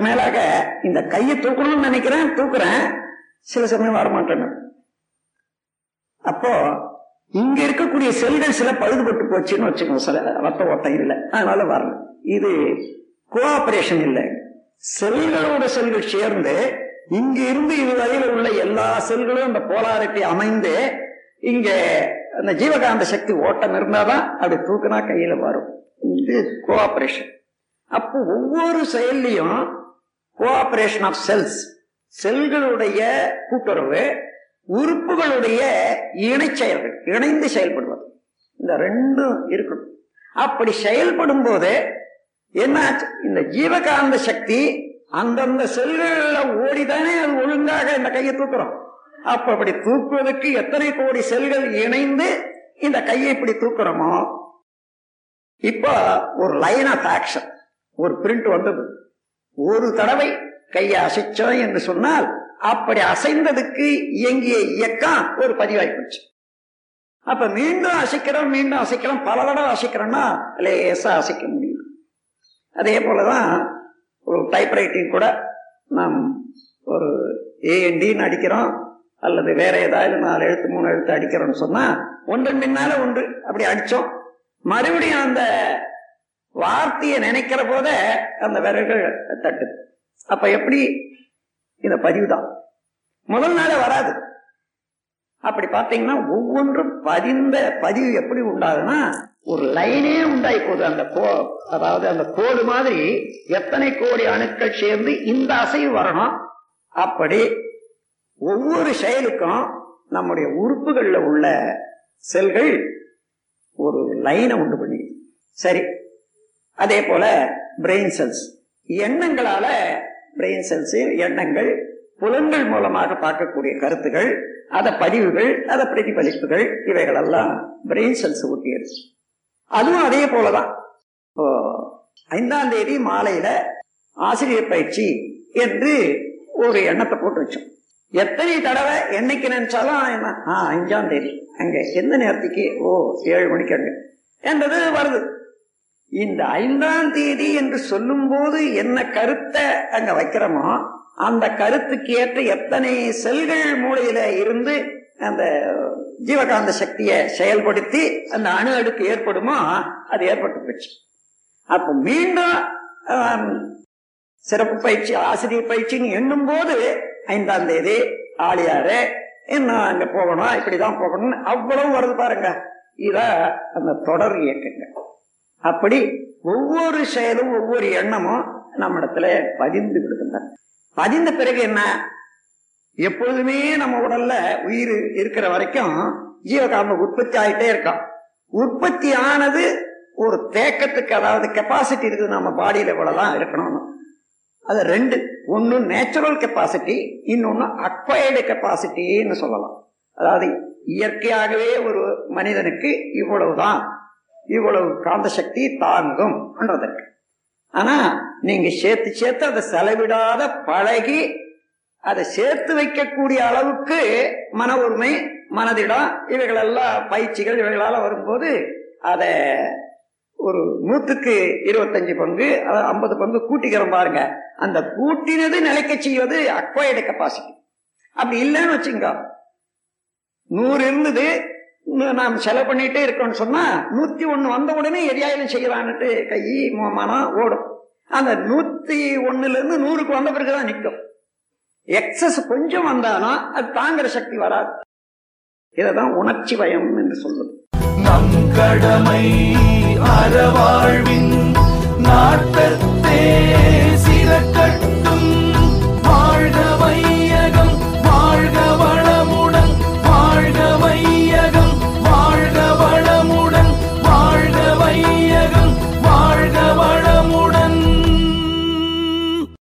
மேலாக இந்த கையை தூக்கணும்னு நினைக்கிறேன் தூக்குறேன். சில சமயம் வரமாட்டேன்னு. அப்போ இங்க இருக்கக்கூடிய செல்கள் சில பழுதுபட்டு போச்சுன்னு வச்சுக்கோங்க சில ரத்த ஓட்டம் இல்லை. அதனால வரல. இது கோஆபரேஷன் இல்லை. செல்களோட செல்கள் சேர்ந்து இங்க இருந்து இதுவரையில் உள்ள எல்லா செல்களும் இந்த போலாரிட்டி அமைந்து இங்க அந்த ஜீவகாந்த சக்தி ஓட்டம் இருந்தாதான் அப்படி தூக்குனா கையில வரும். இது கோஆபரேஷன் அப்போ ஒவ்வொரு செயல்லையும் கோஆபரேஷன் ஆஃப் செல்ஸ் செல்களுடைய கூட்டுறவு உறுப்புகளுடைய இணை செயல்கள் இணைந்து செயல்படுவது. இந்த ரெண்டும் இருக்கணும். அப்படி செயல்படும் போது என்ன இந்த ஜீவகாந்த சக்தி அந்தந்த செல்களில் ஓடிதானே அது ஒழுங்காக இந்த கையை தூக்குறோம். அப்ப அப்படி தூக்குவதற்கு எத்தனை கோடி செல்கள் இணைந்து இந்த கையை இப்படி தூக்குறோமோ? இப்ப ஒரு லைன் ஆஃப் ஆக்ஷன் ஒரு பிரிண்ட் வந்தது. ஒரு தடவை கையை அசைச்சோம் என்று சொன்னால் அப்படி அசைந்ததுக்கு இயங்கிய இயக்கம் ஒரு பதிவாகி போச்சு. அப்ப மீண்டும் அசைக்கிறோம் மீண்டும் அசைக்கிறோம் பல தடவை அசைக்கிறோம்னா லேசா அசைக்க முடியும். அதே போலதான் ஒரு டைப்ரைட்டிங் கூட நாம் ஒரு ஏஎன்டின்னு அடிக்கிறோம் அல்லது வேற ஏதாவது நாலு எழுத்து மூணு எழுத்து அடிக்கிறோம்னு சொன்னா ஒன்றன் பின்னால ஒன்று அப்படி அடிச்சோம். மறுபடியும் அந்த வார்த்தையை நினைக்கிற போத அந்த விரல்கள் தட்டுது. அப்ப எப்படி? இந்த பதிவு தான் முதல் நாளே வராது. அப்படி பார்த்தீங்கன்னா ஒவ்வொன்றும் பதிந்த பதிவு எப்படி உண்டாகுதுன்னா ஒரு லைனே உண்டாகி போகுது. அந்த கோ அதாவது அந்த கோடு மாதிரி எத்தனை கோடி அணுக்கள் சேர்ந்து இந்த அசைவு வரணும்? அப்படி ஒவ்வொரு செயலுக்கும் நம்முடைய உறுப்புகளில் உள்ள செல்கள் ஒரு லைனை உண்டு பண்ணி சரி அதே போல பிரெயின் செல்ஸ் எண்ணங்களால பிரெயின் செல்ஸ் எண்ணங்கள் புலன்கள் மூலமாக பார்க்கக்கூடிய கருத்துகள் அத பதிவுகள் அத பிரதிபலிப்புகள் இவைகள் எல்லாம் பிரெயின் செல்ஸ் ஊட்டியது அதுவும் அதே போலதான். இப்போ ஐந்தாம் தேதி மாலையில ஆசிரியர் பயிற்சி என்று ஒரு எண்ணத்தை போட்டு வச்சோம். எத்தனை தடவை என்னைக்கு நினைச்சாலும் என்ன ஆ அஞ்சாம் தேதி. அங்க எந்த நேரத்துக்கு? ஓ ஏழு மணிக்கு அங்க. என்றது வருது. இந்த ஐந்தாம் தேதி என்று சொல்லும் போது என்ன கருத்தை அங்க வைக்கிறோமோ அந்த கருத்துக்கு ஏற்ற எத்தனை செல்கள் மூளையில இருந்து அந்த ஜீவகாந்த சக்தியை செயல்படுத்தி அந்த அணு அடுக்கு ஏற்படுமோ அது ஏற்பட்டு போச்சு. அப்ப மீண்டும் சிறப்பு பயிற்சி ஆசிரியர் பயிற்சின்னு எண்ணும் போது ஐந்தாம் தேதி ஆளியாரு இன்னும் அங்க போகணும் இப்படிதான் போகணும்னு அவ்வளவு வருது பாருங்க. இத அந்த தொடர் இயக்கங்கள் அப்படி ஒவ்வொரு செயலும் ஒவ்வொரு எண்ணமும் நம்மிடத்துல பதிந்து விடுகின்றன பதிந்த பிறகு என்ன? எப்பொழுதுமே நம்ம உடல்ல உயிர் இருக்கிற வரைக்கும் ஜீவகாமம் உற்பத்தி ஆகிட்டே இருக்கான் உற்பத்தி ஆனது ஒரு தேக்கத்துக்கு அதாவது கெப்பாசிட்டி இருக்குது நம்ம பாடியில இவ்வளவுதான் இருக்கணும்னு. அது ரெண்டு. ஒன்னு நேச்சுரல் கெப்பாசிட்டி இன்னொன்னு அக்வயர்டு கெப்பாசிட்டின்னு சொல்லலாம். அதாவது இயற்கையாகவே ஒரு மனிதனுக்கு இவ்வளவுதான். இவ்வளவு காந்த சக்தி தாங்கும் என்றதற்கு. ஆனா நீங்க சேர்த்து சேர்த்து அதை செலவிடாத பழகி அதை சேர்த்து வைக்கக்கூடிய அளவுக்கு மன உரிமை மனதிடம் இவைகளெல்லாம் பயிற்சிகள் இவைகளால வரும்போது அதை ஒரு நூற்றுக்கு இருபத்தஞ்சு பங்கு ஐம்பது பங்கு கூட்டிக்கிறோம் பாருங்க. அந்த கூட்டினது நிலைக்க செய்வது அக்வயர்டு கெப்பாசிட்டி அப்படி இல்லைன்னு வச்சுங்க நூறு இருந்தது நாம் செலவு பண்ணிட்டே இருக்கோம்னு சொன்னா நூத்தி ஒன்னு வந்த உடனே எரியாயிரம் செய்யலான்ட்டு கை மனம் ஓடும். அந்த நூத்தி ஒண்ணுல இருந்து நூறுக்கு வந்த பிறகுதான் நிற்கும். எக்ஸஸ் கொஞ்சம் வந்தாலும் அது தாங்குற சக்தி வராது. இததான் உணர்ச்சி பயம் என்று சொல்லுது நம் கடமை அறவாழ்வின் நாட்டத்தே.